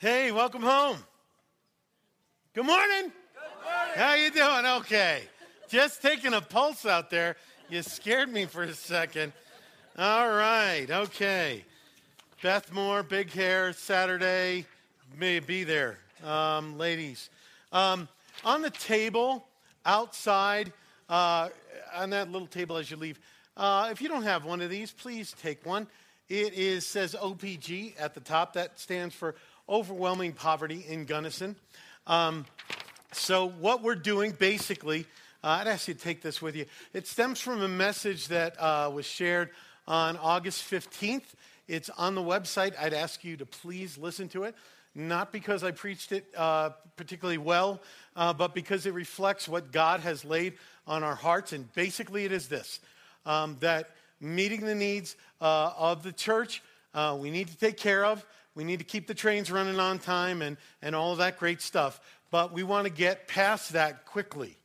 Hey, welcome home. Good morning. Good morning. How you doing? Okay. Just taking a pulse out there. You scared me for a second. All right. Okay. Beth Moore, big hair, Saturday. May be there, um, ladies. Um, on the table outside, uh, on that little table as you leave, uh, if you don't have one of these, please take one. It is says OPG at the top. That stands for overwhelming poverty in Gunnison. Um, so, what we're doing basically, uh, I'd ask you to take this with you. It stems from a message that uh, was shared on August 15th. It's on the website. I'd ask you to please listen to it. Not because I preached it uh, particularly well, uh, but because it reflects what God has laid on our hearts. And basically, it is this um, that meeting the needs uh, of the church, uh, we need to take care of. We need to keep the trains running on time and, and all of that great stuff. But we want to get past that quickly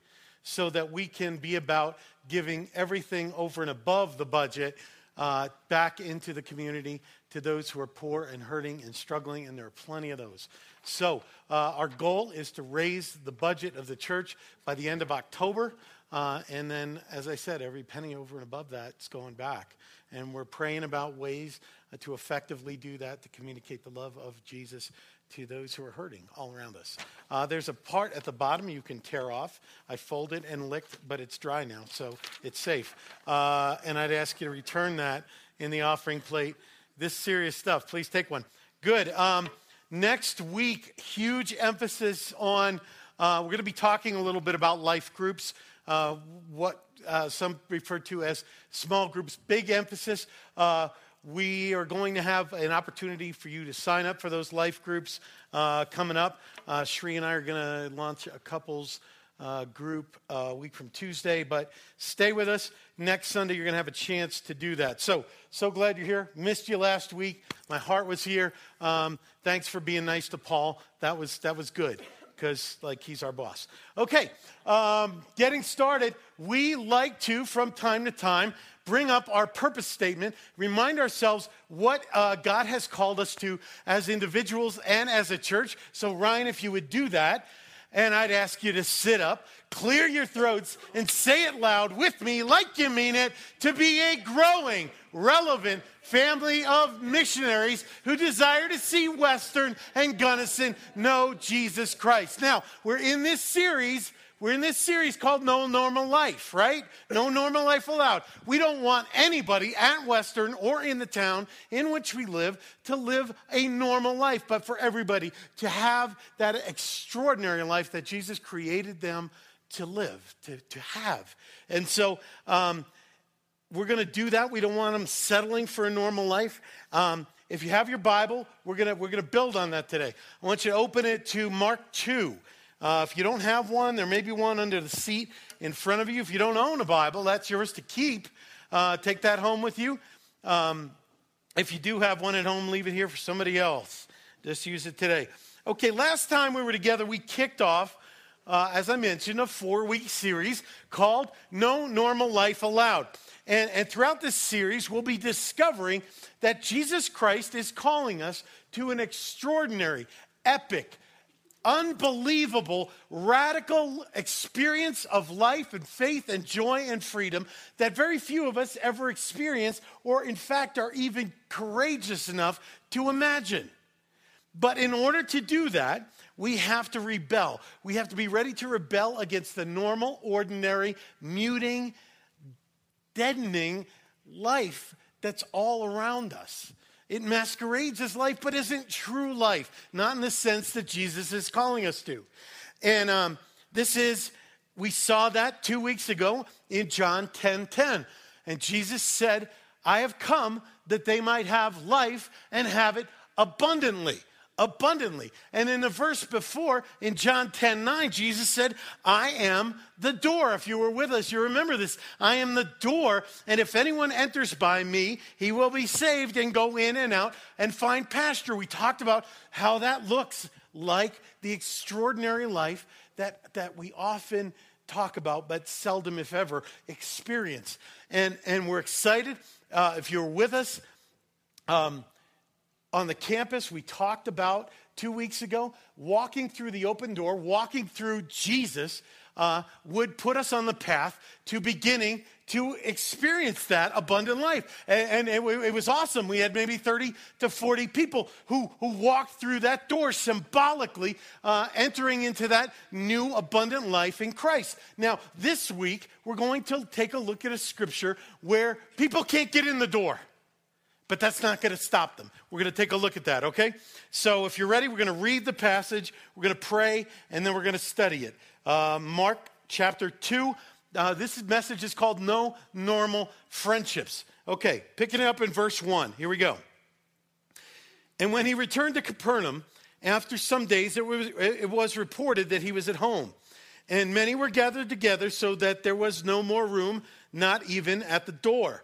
so that we can be about giving everything over and above the budget uh, back into the community to those who are poor and hurting and struggling, and there are plenty of those. So, uh, our goal is to raise the budget of the church by the end of October. Uh, and then, as I said, every penny over and above that is going back. And we're praying about ways uh, to effectively do that, to communicate the love of Jesus to those who are hurting all around us. Uh, there's a part at the bottom you can tear off. I folded and licked, but it's dry now, so it's safe. Uh, and I'd ask you to return that in the offering plate. This serious stuff, please take one. Good. Um, next week, huge emphasis on, uh, we're going to be talking a little bit about life groups. Uh, what uh, some refer to as small groups, big emphasis. Uh, we are going to have an opportunity for you to sign up for those life groups uh, coming up. Uh, Shri and I are going to launch a couples uh, group uh, a week from Tuesday, but stay with us. Next Sunday, you're going to have a chance to do that. So, so glad you're here. Missed you last week. My heart was here. Um, thanks for being nice to Paul. That was, that was good because like he's our boss okay um, getting started we like to from time to time bring up our purpose statement, remind ourselves what uh, God has called us to as individuals and as a church. So, Ryan, if you would do that, and I'd ask you to sit up, clear your throats, and say it loud with me, like you mean it, to be a growing, relevant family of missionaries who desire to see Western and Gunnison know Jesus Christ. Now, we're in this series we're in this series called No Normal Life, right? No Normal Life Allowed. We don't want anybody at Western or in the town in which we live to live a normal life, but for everybody to have that extraordinary life that Jesus created them to live, to, to have. And so, um, we're going to do that. We don't want them settling for a normal life. Um, if you have your Bible, we're going we're to build on that today. I want you to open it to Mark 2. Uh, if you don't have one, there may be one under the seat in front of you. If you don't own a Bible, that's yours to keep. Uh, take that home with you. Um, if you do have one at home, leave it here for somebody else. Just use it today. Okay, last time we were together, we kicked off, uh, as I mentioned, a four week series called No Normal Life Allowed. And, and throughout this series, we'll be discovering that Jesus Christ is calling us to an extraordinary, epic, unbelievable, radical experience of life and faith and joy and freedom that very few of us ever experience, or in fact are even courageous enough to imagine. But in order to do that, we have to rebel. We have to be ready to rebel against the normal, ordinary, muting, deadening life that's all around us. It masquerades as life, but isn't true life, not in the sense that Jesus is calling us to. And um, this is, we saw that two weeks ago in John 10 10. And Jesus said, I have come that they might have life and have it abundantly abundantly. And in the verse before, in John 10 9, Jesus said, I am the door. If you were with us, you remember this. I am the door, and if anyone enters by me, he will be saved and go in and out and find pasture. We talked about how that looks like the extraordinary life that, that we often talk about, but seldom, if ever, experience. And, and we're excited. Uh, if you're with us, um, on the campus we talked about two weeks ago, walking through the open door, walking through Jesus, uh, would put us on the path to beginning to experience that abundant life. And, and it, it, was awesome. We had maybe 30 to 40 people who, who walked through that door symbolically, uh, entering into that new abundant life in Christ. Now, this week, we're going to take a look at a scripture where people can't get in the door but that's not going to stop them. We're going to take a look at that, okay? So if you're ready, we're going to read the passage, we're going to pray, and then we're going to study it. Uh, Mark chapter 2. Uh, this message is called No Normal Friendships. Okay, picking it up in verse 1. Here we go. And when he returned to Capernaum, after some days, it was, it was reported that he was at home. And many were gathered together so that there was no more room, not even at the door.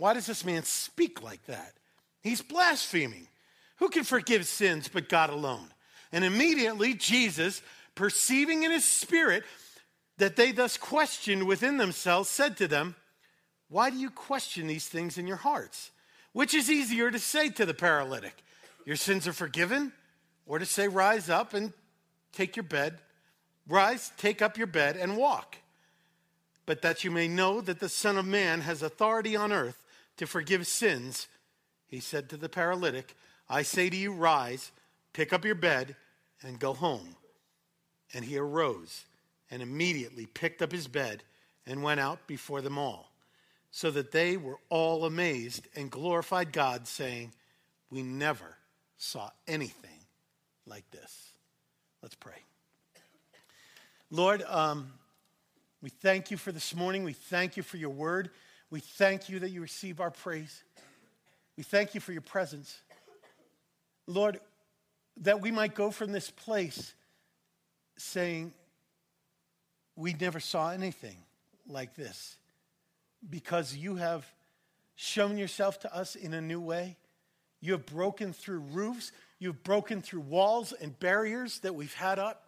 why does this man speak like that? He's blaspheming. Who can forgive sins but God alone? And immediately Jesus, perceiving in his spirit that they thus questioned within themselves, said to them, Why do you question these things in your hearts? Which is easier to say to the paralytic, Your sins are forgiven? Or to say, Rise up and take your bed, rise, take up your bed, and walk. But that you may know that the Son of Man has authority on earth to forgive sins, he said to the paralytic, I say to you, rise, pick up your bed, and go home. And he arose and immediately picked up his bed and went out before them all, so that they were all amazed and glorified God, saying, We never saw anything like this. Let's pray. Lord, um, we thank you for this morning. We thank you for your word. We thank you that you receive our praise. We thank you for your presence. Lord, that we might go from this place saying, We never saw anything like this because you have shown yourself to us in a new way. You have broken through roofs, you've broken through walls and barriers that we've had up.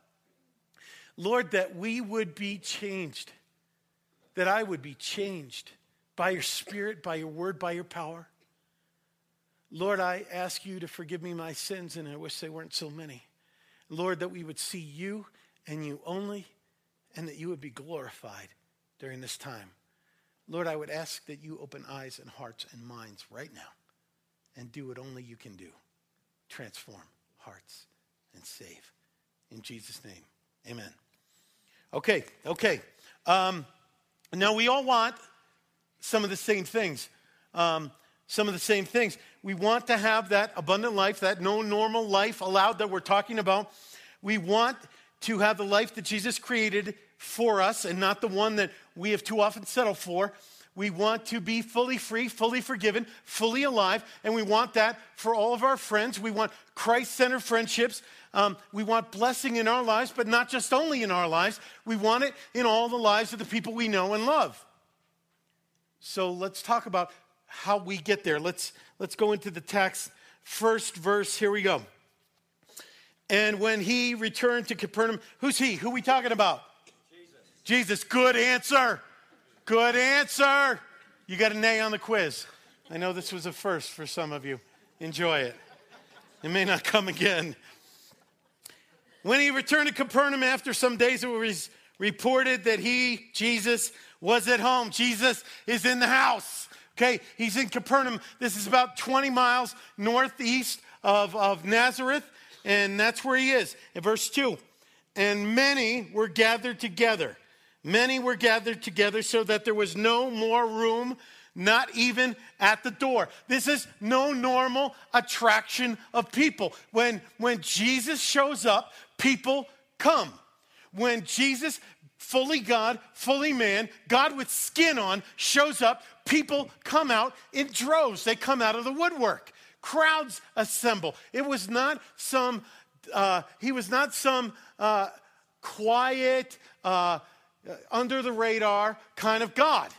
Lord, that we would be changed, that I would be changed by your Spirit, by your word, by your power. Lord, I ask you to forgive me my sins, and I wish they weren't so many. Lord, that we would see you and you only, and that you would be glorified during this time. Lord, I would ask that you open eyes and hearts and minds right now and do what only you can do transform hearts and save. In Jesus' name, amen. Okay, okay. Um, now, we all want some of the same things. Um, some of the same things. We want to have that abundant life, that no normal life allowed that we're talking about. We want to have the life that Jesus created for us and not the one that we have too often settled for. We want to be fully free, fully forgiven, fully alive, and we want that for all of our friends. We want Christ centered friendships. Um, we want blessing in our lives, but not just only in our lives. We want it in all the lives of the people we know and love. So let's talk about how we get there. Let's, let's go into the text. First verse, here we go. And when he returned to Capernaum, who's he? Who we talking about? Jesus. Jesus. Good answer. Good answer. You got an A on the quiz. I know this was a first for some of you. Enjoy it. It may not come again. When he returned to Capernaum after some days, it was reported that he, Jesus, was at home. Jesus is in the house. Okay, he's in Capernaum. This is about 20 miles northeast of, of Nazareth, and that's where he is. In verse 2, and many were gathered together. Many were gathered together so that there was no more room, not even at the door. This is no normal attraction of people. When, when Jesus shows up, people come. When Jesus fully God, fully man, God with skin on, shows up. People come out in droves. They come out of the woodwork. crowds assemble. It was not some, uh, he was not some uh, quiet, uh, under the radar kind of God.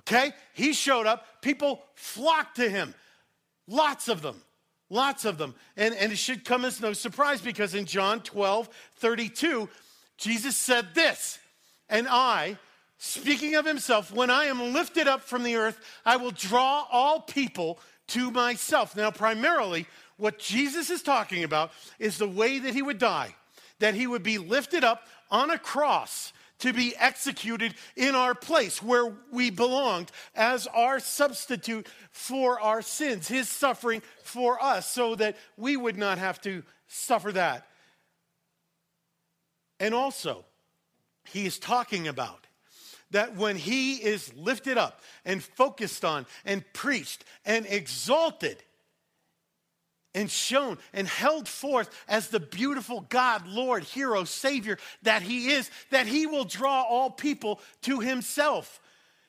Okay? He showed up, people flocked to him. Lots of them. Lots of them. And, and it should come as no surprise because in John 12, 32, Jesus said this, and I, speaking of himself, when I am lifted up from the earth, I will draw all people to myself. Now, primarily, what Jesus is talking about is the way that he would die, that he would be lifted up on a cross to be executed in our place where we belonged as our substitute for our sins, his suffering for us, so that we would not have to suffer that. And also, he is talking about that when he is lifted up and focused on and preached and exalted, and shown and held forth as the beautiful God, Lord, hero, Savior that He is, that He will draw all people to Himself.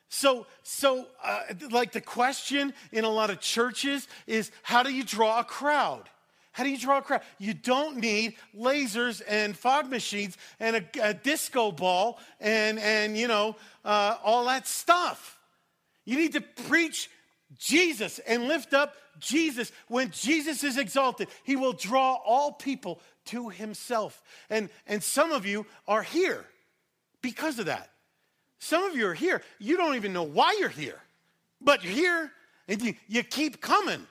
So, so uh, like the question in a lot of churches is how do you draw a crowd? How do you draw a crowd? You don't need lasers and fog machines and a, a disco ball and, and you know, uh, all that stuff. You need to preach Jesus and lift up Jesus. When Jesus is exalted, he will draw all people to himself. And, and some of you are here because of that. Some of you are here. You don't even know why you're here, but you're here and you, you keep coming.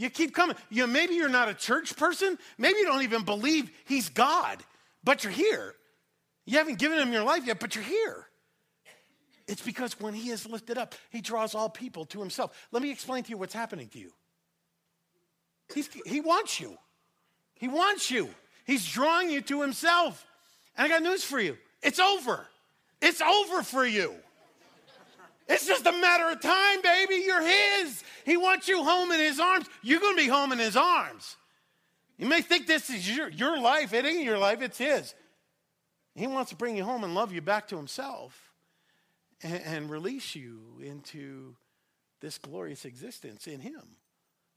You keep coming. You, maybe you're not a church person. Maybe you don't even believe he's God, but you're here. You haven't given him your life yet, but you're here. It's because when he is lifted up, he draws all people to himself. Let me explain to you what's happening to you. He's, he wants you. He wants you. He's drawing you to himself. And I got news for you it's over. It's over for you. It's just a matter of time, baby. You're his. He wants you home in his arms. You're going to be home in his arms. You may think this is your, your life. It ain't your life, it's his. He wants to bring you home and love you back to himself and, and release you into this glorious existence in Him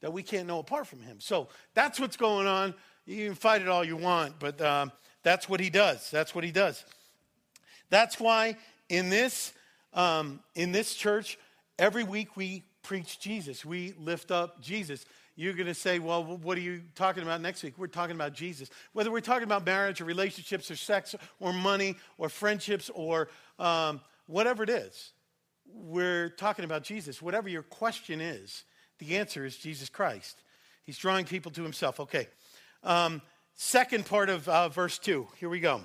that we can't know apart from Him. So that's what's going on. You can fight it all you want, but um, that's what He does. That's what He does. That's why in this um, in this church, every week we preach Jesus. We lift up Jesus. You're going to say, well, what are you talking about next week? We're talking about Jesus. Whether we're talking about marriage or relationships or sex or money or friendships or um, whatever it is, we're talking about Jesus. Whatever your question is, the answer is Jesus Christ. He's drawing people to himself. Okay. Um, second part of uh, verse 2. Here we go.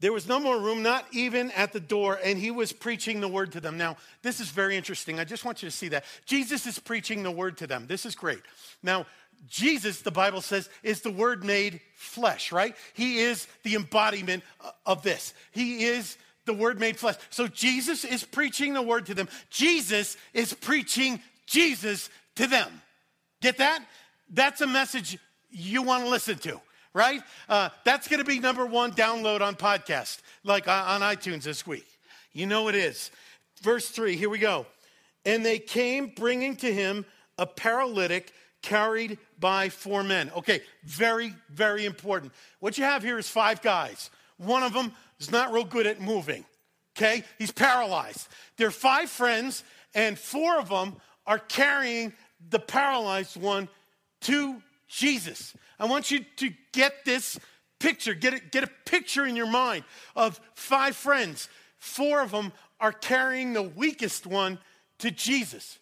There was no more room, not even at the door, and he was preaching the word to them. Now, this is very interesting. I just want you to see that. Jesus is preaching the word to them. This is great. Now, Jesus, the Bible says, is the word made flesh, right? He is the embodiment of this. He is the word made flesh. So Jesus is preaching the word to them. Jesus is preaching Jesus to them. Get that? That's a message you want to listen to, right? Uh, that's going to be number one download on podcast, like uh, on iTunes this week. You know it is. Verse three, here we go. And they came bringing to him a paralytic carried by four men. Okay, very, very important. What you have here is five guys. One of them is not real good at moving. Okay? He's paralyzed. There are five friends, and four of them are carrying the paralyzed one to Jesus. I want you to get this picture, get a, get a picture in your mind of five friends. Four of them are carrying the weakest one to Jesus.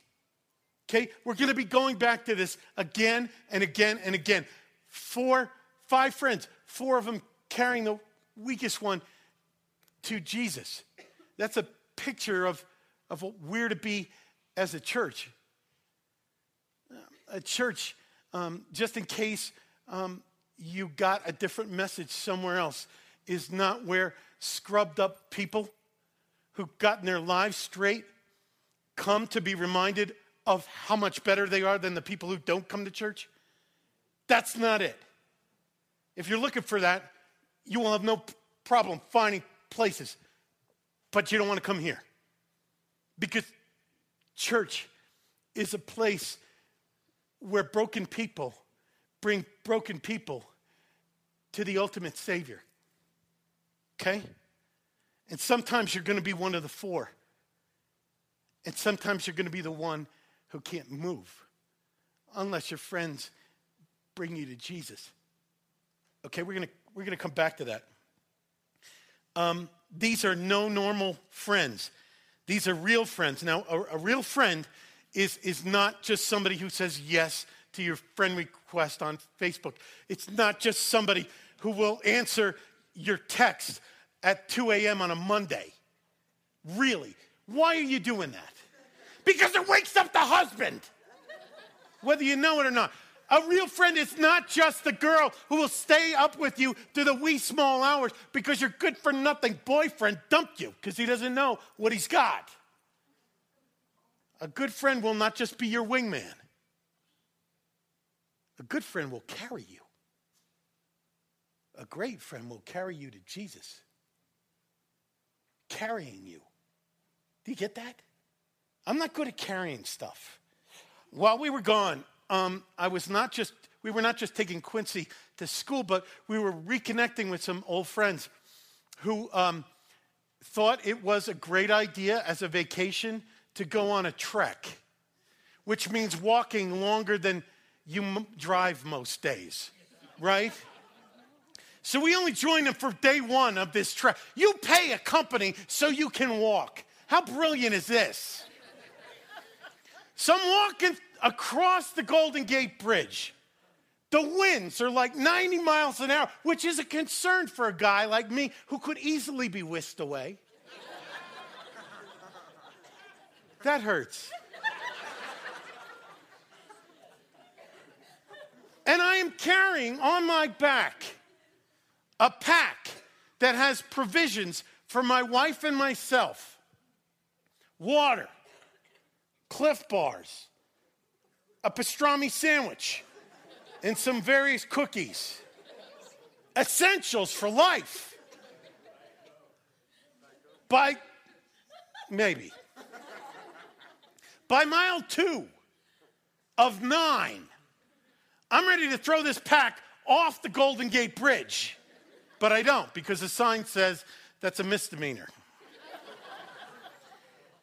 Okay? We're going to be going back to this again and again and again. Four, five friends, four of them carrying the weakest one to Jesus. That's a picture of, of what we're to be as a church. A church, um, just in case um, you got a different message somewhere else, is not where scrubbed up people who've gotten their lives straight come to be reminded of how much better they are than the people who don't come to church. That's not it. If you're looking for that, you will have no problem finding places but you don't want to come here. Because church is a place where broken people bring broken people to the ultimate Savior. Okay? And sometimes you're going to be one of the four. And sometimes you're going to be the one who can't move unless your friends bring you to Jesus. Okay, we're going to, we're going to come back to that. Um, these are no normal friends. These are real friends. Now, a, a real friend is, is not just somebody who says yes to your friend request on Facebook. It's not just somebody who will answer your text at 2 a.m. on a Monday. Really? Why are you doing that? Because it wakes up the husband, whether you know it or not. A real friend is not just the girl who will stay up with you through the wee small hours because your good for nothing boyfriend dumped you because he doesn't know what he's got. A good friend will not just be your wingman, a good friend will carry you. A great friend will carry you to Jesus. Carrying you. Do you get that? I'm not good at carrying stuff. While we were gone, um, I was not just, we were not just taking Quincy to school, but we were reconnecting with some old friends who um, thought it was a great idea as a vacation to go on a trek, which means walking longer than you m- drive most days, right? So we only joined them for day one of this trek. You pay a company so you can walk. How brilliant is this? So I'm walking across the Golden Gate Bridge. The winds are like 90 miles an hour, which is a concern for a guy like me who could easily be whisked away. That hurts. And I am carrying on my back a pack that has provisions for my wife and myself water, Clif bars, a pastrami sandwich, and some various cookies. Essentials for life. By maybe. By mile two of nine, I'm ready to throw this pack off the Golden Gate Bridge. But I don't because the sign says that's a misdemeanor.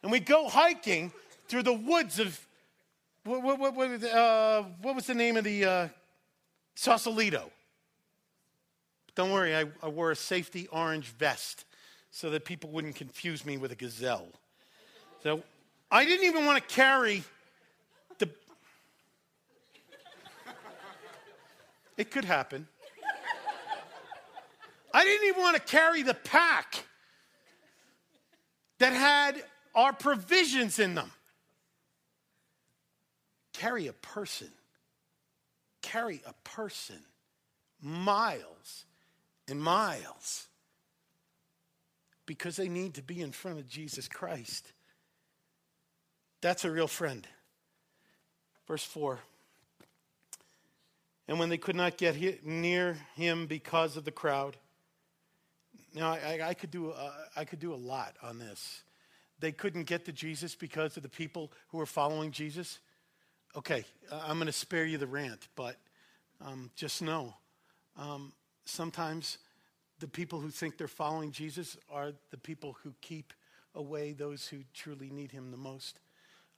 and we go hiking through the woods of what, what, what, uh, what was the name of the uh, Sausalito? Don't worry, I, I wore a safety orange vest so that people wouldn't confuse me with a gazelle. So I didn't even want to carry the. It could happen. I didn't even want to carry the pack that had our provisions in them carry a person, carry a person miles and miles because they need to be in front of Jesus Christ. That's a real friend. Verse 4. And when they could not get near him because of the crowd, now I, I could do uh, I could do a lot on this. They couldn't get to Jesus because of the people who were following Jesus. Okay, I'm going to spare you the rant, but um, just know um, sometimes the people who think they're following Jesus are the people who keep away those who truly need him the most.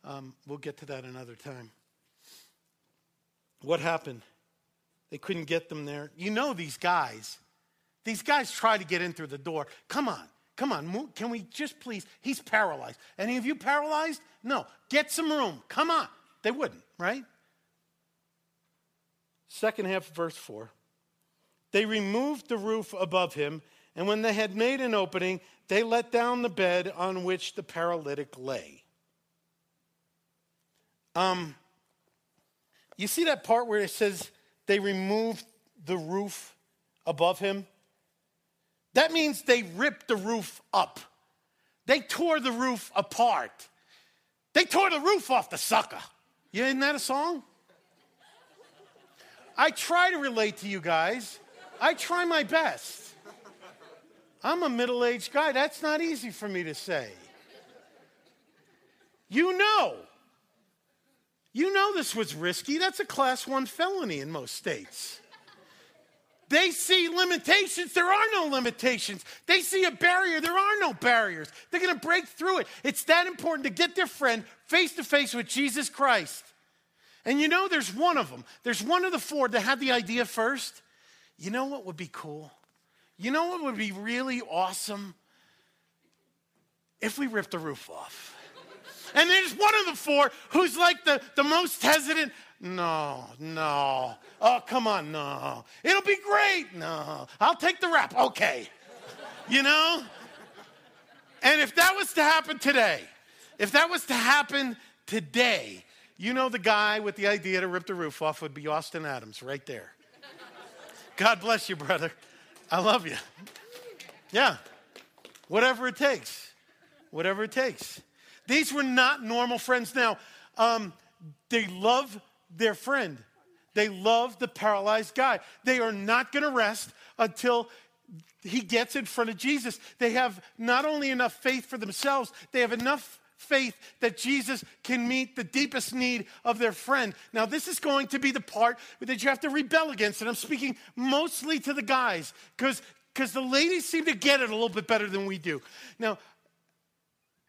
Um, we'll get to that another time. What happened? They couldn't get them there. You know these guys. These guys try to get in through the door. Come on, come on. Can we just please? He's paralyzed. Any of you paralyzed? No. Get some room. Come on. They wouldn't, right? Second half of verse 4. They removed the roof above him, and when they had made an opening, they let down the bed on which the paralytic lay. Um, you see that part where it says they removed the roof above him? That means they ripped the roof up. They tore the roof apart. They tore the roof off the sucker. Yeah, isn't that a song? I try to relate to you guys. I try my best. I'm a middle aged guy. That's not easy for me to say. You know, You know this was risky. That's a class one felony in most states. They see limitations. There are no limitations. They see a barrier. There are no barriers. They're going to break through it. It's that important to get their friend face to face with Jesus Christ. And you know, there's one of them. There's one of the four that had the idea first. You know what would be cool? You know what would be really awesome? If we ripped the roof off. And there's one of the four who's like the, the most hesitant. No, no. Oh, come on, no. It'll be great. No. I'll take the rap. Okay. You know? And if that was to happen today, if that was to happen today, you know the guy with the idea to rip the roof off would be Austin Adams right there. God bless you, brother. I love you. Yeah. Whatever it takes. Whatever it takes. These were not normal friends. Now, um, they love their friend. They love the paralyzed guy. They are not going to rest until he gets in front of Jesus. They have not only enough faith for themselves, they have enough faith that Jesus can meet the deepest need of their friend. Now, this is going to be the part that you have to rebel against. And I'm speaking mostly to the guys because because the ladies seem to get it a little bit better than we do. Now,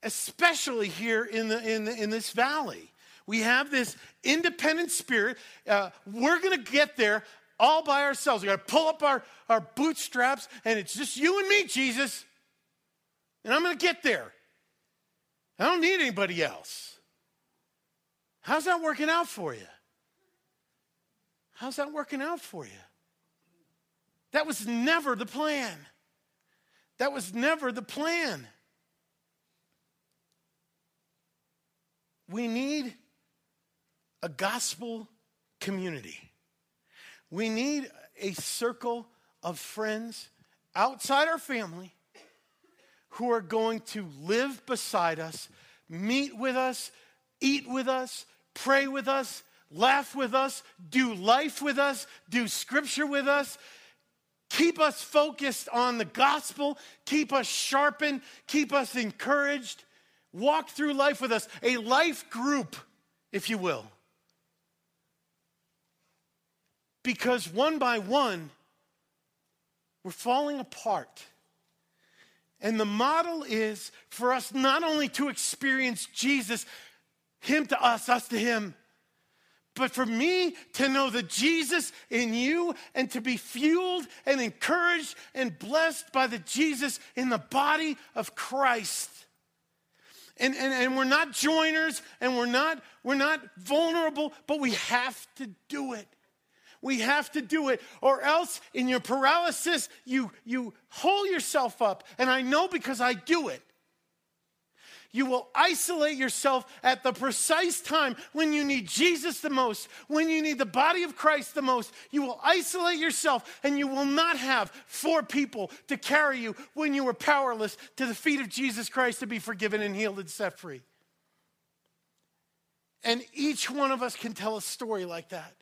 especially here in, the, in, the, in this valley, we have this independent spirit. Uh, we're going to get there all by ourselves. We got to pull up our, our bootstraps, and it's just you and me, Jesus. And I'm going to get there. I don't need anybody else. How's that working out for you? How's that working out for you? That was never the plan. That was never the plan. We need a gospel community. We need a circle of friends outside our family who are going to live beside us, meet with us, eat with us, pray with us, laugh with us, do life with us, do scripture with us, keep us focused on the gospel, keep us sharpened, keep us encouraged, walk through life with us, a life group, if you will. Because one by one, we're falling apart. And the model is for us not only to experience Jesus, Him to us, us to Him, but for me to know the Jesus in you and to be fueled and encouraged and blessed by the Jesus in the body of Christ. And, and, and we're not joiners and we're not, we're not vulnerable, but we have to do it. We have to do it, or else in your paralysis, you, you hold yourself up. And I know because I do it. You will isolate yourself at the precise time when you need Jesus the most, when you need the body of Christ the most. You will isolate yourself and you will not have four people to carry you when you are powerless to the feet of Jesus Christ to be forgiven and healed and set free. And each one of us can tell a story like that.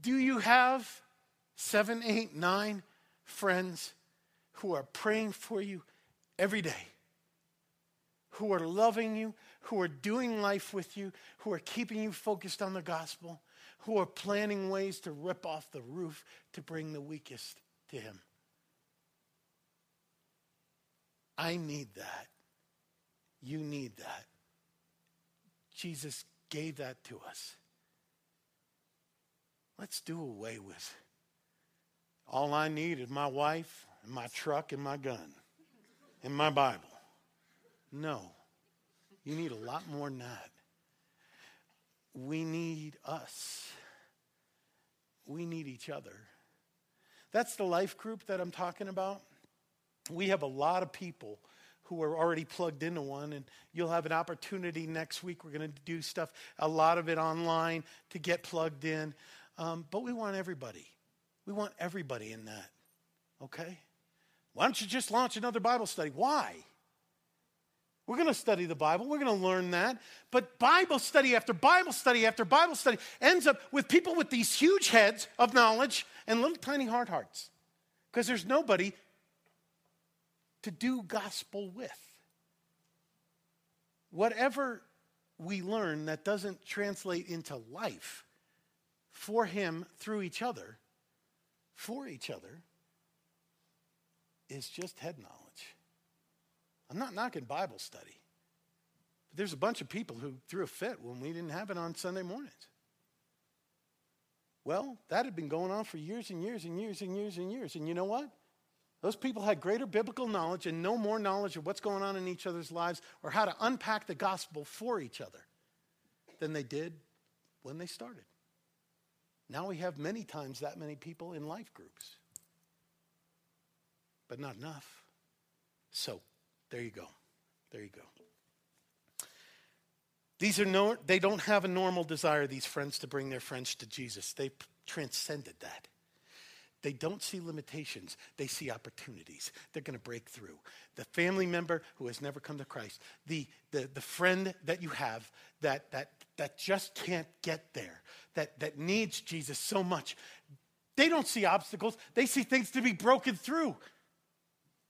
Do you have seven, eight, nine friends who are praying for you every day? Who are loving you, who are doing life with you, who are keeping you focused on the gospel, who are planning ways to rip off the roof to bring the weakest to Him. I need that. You need that. Jesus gave that to us. Let's do away with. All I need is my wife and my truck and my gun and my Bible. No. You need a lot more than that. We need us. We need each other. That's the life group that I'm talking about. We have a lot of people who are already plugged into one, and you'll have an opportunity next week. We're going to do stuff, a lot of it online, to get plugged in. Um, but we want everybody. We want everybody in that. Okay? Why don't you just launch another Bible study? Why? We're going to study the Bible. We're going to learn that. But Bible study after Bible study after Bible study ends up with people with these huge heads of knowledge and little tiny hard hearts because there's nobody to do gospel with. Whatever we learn that doesn't translate into life for him through each other, for each other, is just head knowledge. I'm not knocking Bible study. But there's a bunch of people who threw a fit when we didn't have it on Sunday mornings. Well, that had been going on for years and years and years and years and years. And you know what? Those people had greater biblical knowledge and no more knowledge of what's going on in each other's lives or how to unpack the gospel for each other than they did when they started. Now we have many times that many people in life groups, but not enough. So there you go. There you go. These are no, they don't have a normal desire, these friends, to bring their friends to Jesus. They transcended that. They don't see limitations, they see opportunities. They're going to break through. The family member who has never come to Christ, the, the, the friend that you have that, that, that just can't get there, that, that needs Jesus so much, they don't see obstacles, they see things to be broken through.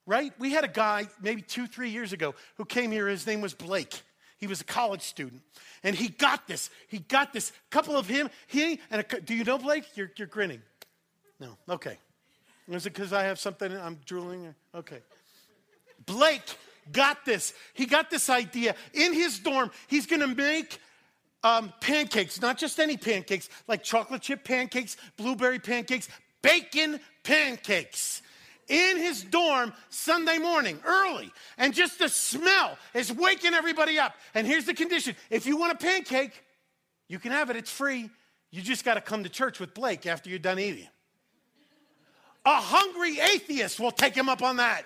Right? We had a guy maybe two, three years ago who came here. His name was Blake. He was a college student. And he got this. He got this. A couple of him, he, and a, do you know Blake? You're, you're grinning. No. Okay. Is it because I have something I'm drooling? Okay. Blake got this. He got this idea. In his dorm, he's going to make um, pancakes, not just any pancakes, like chocolate chip pancakes, blueberry pancakes, bacon pancakes. In his dorm Sunday morning, early, and just the smell is waking everybody up. And here's the condition if you want a pancake, you can have it, it's free. You just got to come to church with Blake after you're done eating. A hungry atheist will take him up on that.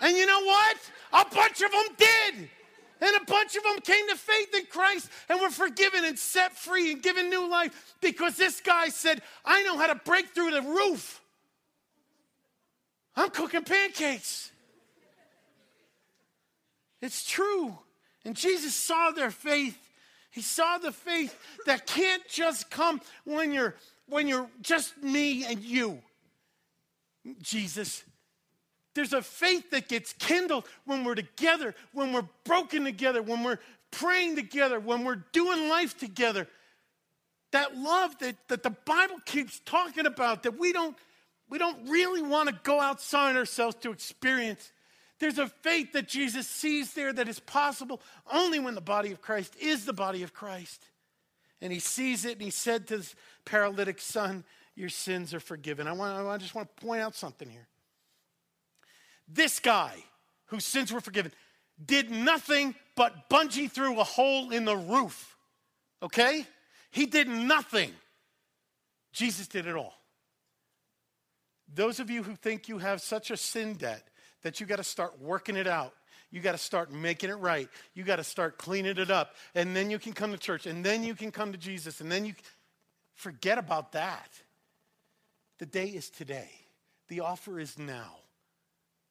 And you know what? A bunch of them did. And a bunch of them came to faith in Christ and were forgiven and set free and given new life because this guy said, I know how to break through the roof. I'm cooking pancakes. It's true. And Jesus saw their faith. He saw the faith that can't just come when you're when you're just me and you, Jesus. There's a faith that gets kindled when we're together, when we're broken together, when we're praying together, when we're doing life together. That love that, that the Bible keeps talking about that we don't, we don't really want to go outside ourselves to experience. There's a faith that Jesus sees there that is possible only when the body of Christ is the body of Christ and he sees it and he said to his paralytic son, Your sins are forgiven. I, want, I just want to point out something here. This guy, whose sins were forgiven, did nothing but bungee through a hole in the roof. Okay? He did nothing. Jesus did it all. Those of you who think you have such a sin debt that you got to start working it out, you got to start making it right. You got to start cleaning it up. And then you can come to church. And then you can come to Jesus. And then you forget about that. The day is today. The offer is now.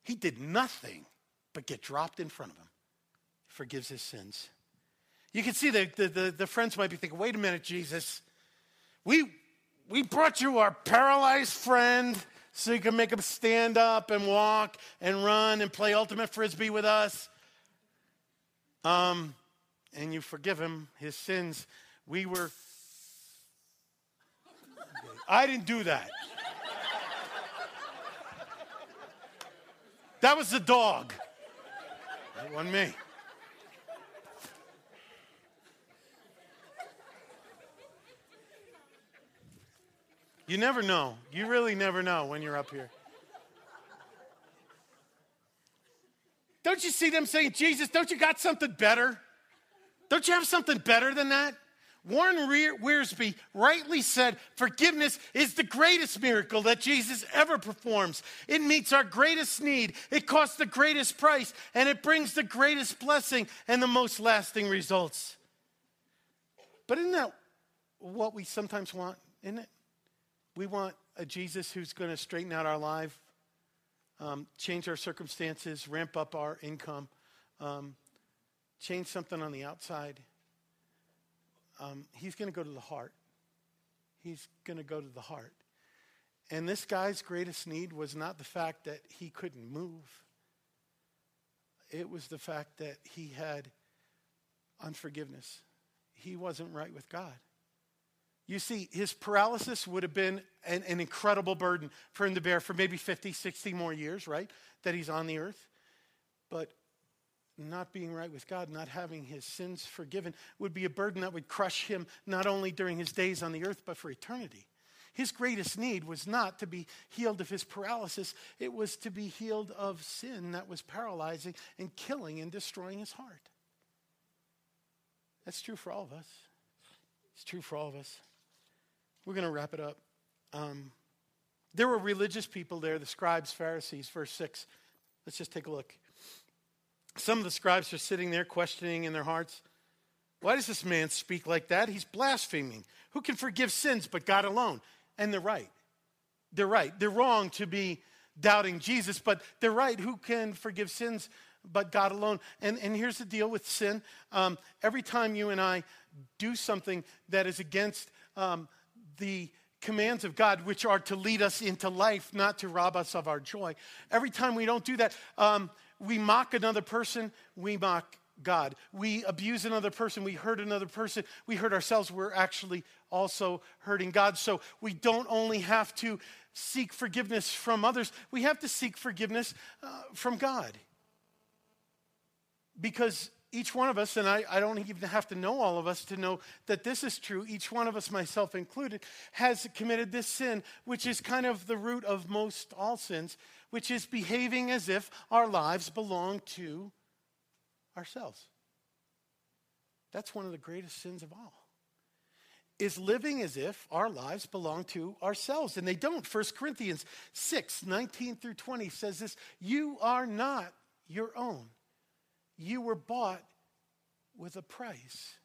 He did nothing but get dropped in front of him. Forgives his sins. You can see the, the, the, the friends might be thinking, wait a minute, Jesus. We, we brought you our paralyzed friend so you can make him stand up and walk and run and play ultimate frisbee with us. Um, and you forgive him his sins. We were. I didn't do that. That was the dog. That wasn't me. You never know. You really never know when you're up here. Don't you see them saying, Jesus, don't you got something better? Don't you have something better than that? Warren Wiersbe rightly said, Forgiveness is the greatest miracle that Jesus ever performs. It meets our greatest need, it costs the greatest price, and it brings the greatest blessing and the most lasting results. But isn't that what we sometimes want, isn't it? We want a Jesus who's going to straighten out our life, um, change our circumstances, ramp up our income, um, change something on the outside. Um, he's going to go to the heart. He's going to go to the heart. And this guy's greatest need was not the fact that he couldn't move. it was the fact that he had unforgiveness. He wasn't right with God. You see, his paralysis would have been an, an, incredible burden for him to bear for maybe 50, 60 more years, right? That he's on the earth. But not being right with God, not having his sins forgiven, would be a burden that would crush him not only during his days on the earth, but for eternity. His greatest need was not to be healed of his paralysis, it was to be healed of sin that was paralyzing and killing and destroying his heart. That's true for all of us. It's true for all of us. We're going to wrap it up. Um, there were religious people there, the scribes, Pharisees, verse 6. Let's just take a look. Some of the scribes are sitting there questioning in their hearts why does this man speak like that? He's blaspheming. Who can forgive sins but God alone? And they're right. They're right. They're wrong to be doubting Jesus, but they're right. Who can forgive sins but God alone? And, and here's the deal with sin um, every time you and I do something that is against um, the commands of God, which are to lead us into life, not to rob us of our joy, every time we don't do that, um, we mock another person, we mock God. We abuse another person, we hurt another person, we hurt ourselves, we're actually also hurting God. So we don't only have to seek forgiveness from others, we have to seek forgiveness uh, from God. Because each one of us, and I, I, don't even have to know all of us to know that this is true, each one of us, myself included, has committed this sin, which is kind of the root of most all sins, which is behaving as if our lives belong to ourselves. That's one of the greatest sins of all. Is living as if our lives belong to ourselves, and they don't. 1 Corinthians 6 19 through 20 says this You are not your own, you were bought with a price.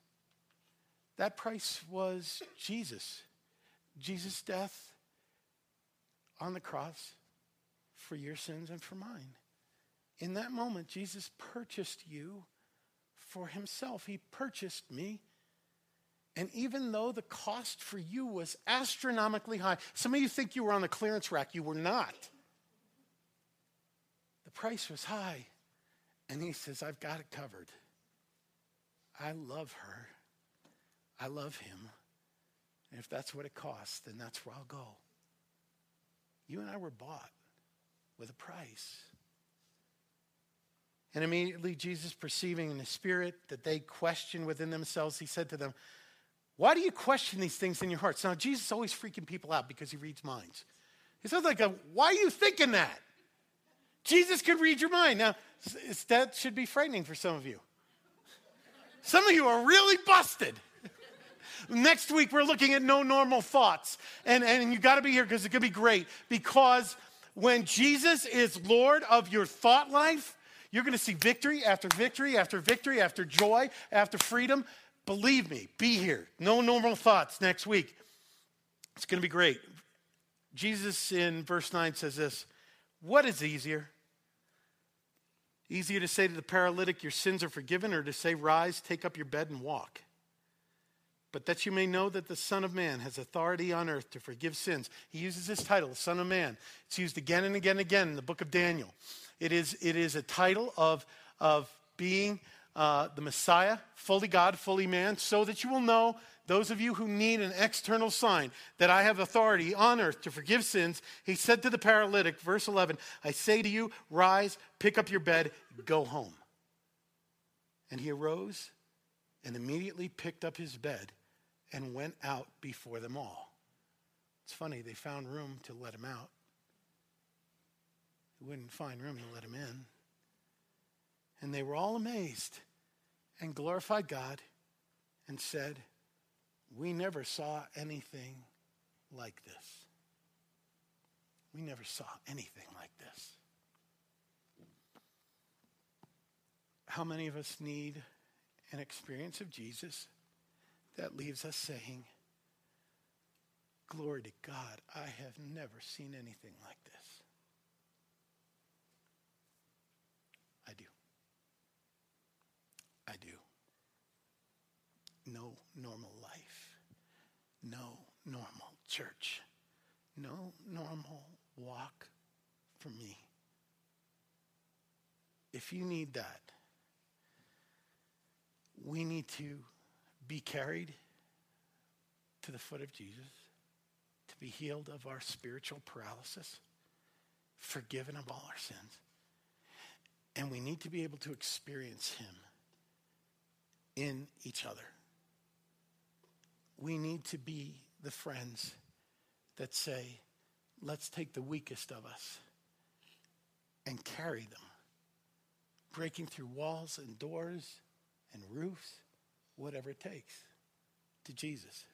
That price was Jesus. Jesus' death on the cross for your sins and for mine. In that moment, Jesus purchased you for himself. He purchased me. And even though the cost for you was astronomically high, some of you think you were on the clearance rack. You were not. The price was high. And he says, I've got it covered. I love her. I love him. And if that's what it costs, then that's where I'll go. You and I were bought with a price. And immediately, Jesus, perceiving in the spirit that they questioned within themselves, he said to them, Why do you question these things in your hearts? Now, Jesus is always freaking people out because he reads minds. He says, like, a, Why are you thinking that? Jesus could read your mind. Now, that should be frightening for some of you. Some of you are really busted. Next week, we're looking at no normal thoughts. And, and you got to be here because it could be great. Because when Jesus is Lord of your thought life, you're going to see victory after victory after victory after joy after freedom. Believe me, be here. No normal thoughts next week. It's going to be great. Jesus in verse 9 says this What is easier? Easier to say to the paralytic, Your sins are forgiven, or to say, Rise, take up your bed, and walk? But that you may know that the Son of Man has authority on earth to forgive sins. He uses this title, Son of Man. It's used again and again and again in the book of Daniel. It is, it is a title of, of being uh, the Messiah, fully God, fully man, so that you will know, those of you who need an external sign, that I have authority on earth to forgive sins. He said to the paralytic, verse 11, I say to you, rise, pick up your bed, go home. And he arose and immediately picked up his bed and went out before them all. It's funny, they found room to let him out. They wouldn't find room to let him in. And they were all amazed and glorified God and said, We never saw anything like this. We never saw anything like this. How many of us need an experience of Jesus that leaves us saying, Glory to God, I have never seen anything like this. I do. I do. No normal life. No normal church. No normal walk for me. If if you need that, we need to be carried to the foot of Jesus, to be healed of our spiritual paralysis, forgiven of all our sins. And we need to be able to experience Him in each other. We need to be the friends that say, let's take the weakest of us and carry them, breaking through walls and doors and roofs, whatever it takes, to Jesus.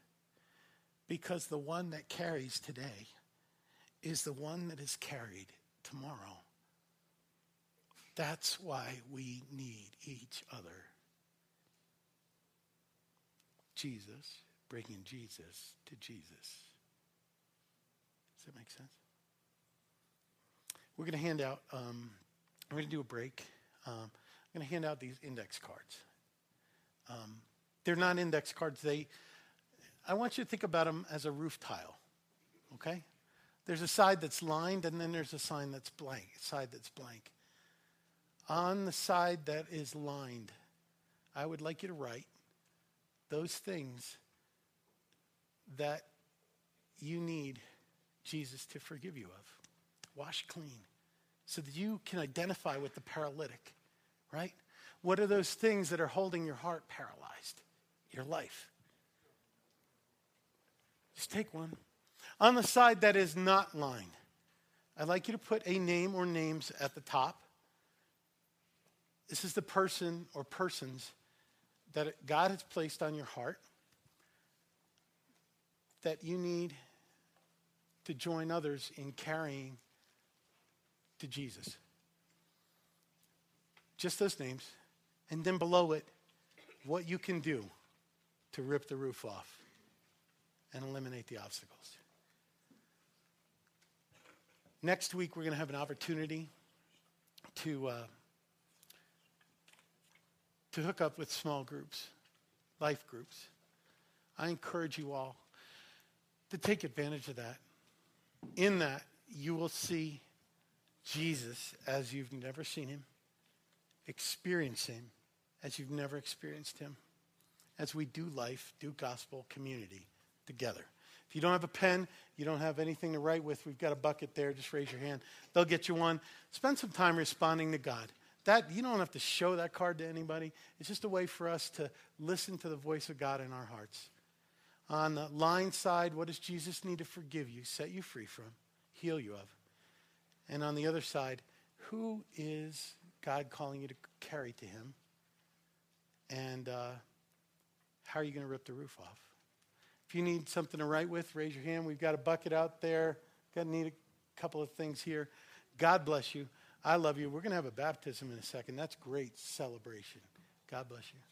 Because the one that carries today is the one that is carried tomorrow. That's why we need each other. Jesus, bringing Jesus to Jesus. Does that make sense? We're going to hand out, um, we're going to do a break. Um, I'm going to hand out these index cards. Um, they're not index cards. They, I want you to think about them as a roof tile, okay? There's a side that's lined, and then there's a sign that's blank, side that's blank. On the side that is lined, I would like you to write those things that you need Jesus to forgive you of. Wash clean so that you can identify with the paralytic, right? What are those things that are holding your heart paralyzed? Your life. Just take one. On the side that is not lined, I'd like you to put a name or names at the top. This is the person or persons that God has placed on your heart that you need to join others in carrying to Jesus. Just those names. And then below it, what you can do to rip the roof off and eliminate the obstacles. Next week, we're going to have an opportunity to, uh, to hook up with small groups, life groups. I encourage you all to take advantage of that. In that, you will see Jesus as you've never seen him, experience him as you've never experienced him, as we do life, do gospel community together. If you don't have a pen, you don't have anything to write with, we've got a bucket there. Just raise your hand. They'll get you one. Spend some time responding to God. That you don't have to show that card to anybody. It's just a way for us to listen to the voice of God in our hearts. On the line side, what does Jesus need to forgive you, set you free from, heal you of? And on the other side, who is God calling you to carry to Him? And uh, how are you going to rip the roof off? If you need something to write with, raise your hand. We've got a bucket out there. Got to need a couple of things here. God bless you. I love you. We're going to have a baptism in a second. That's great celebration. God bless you.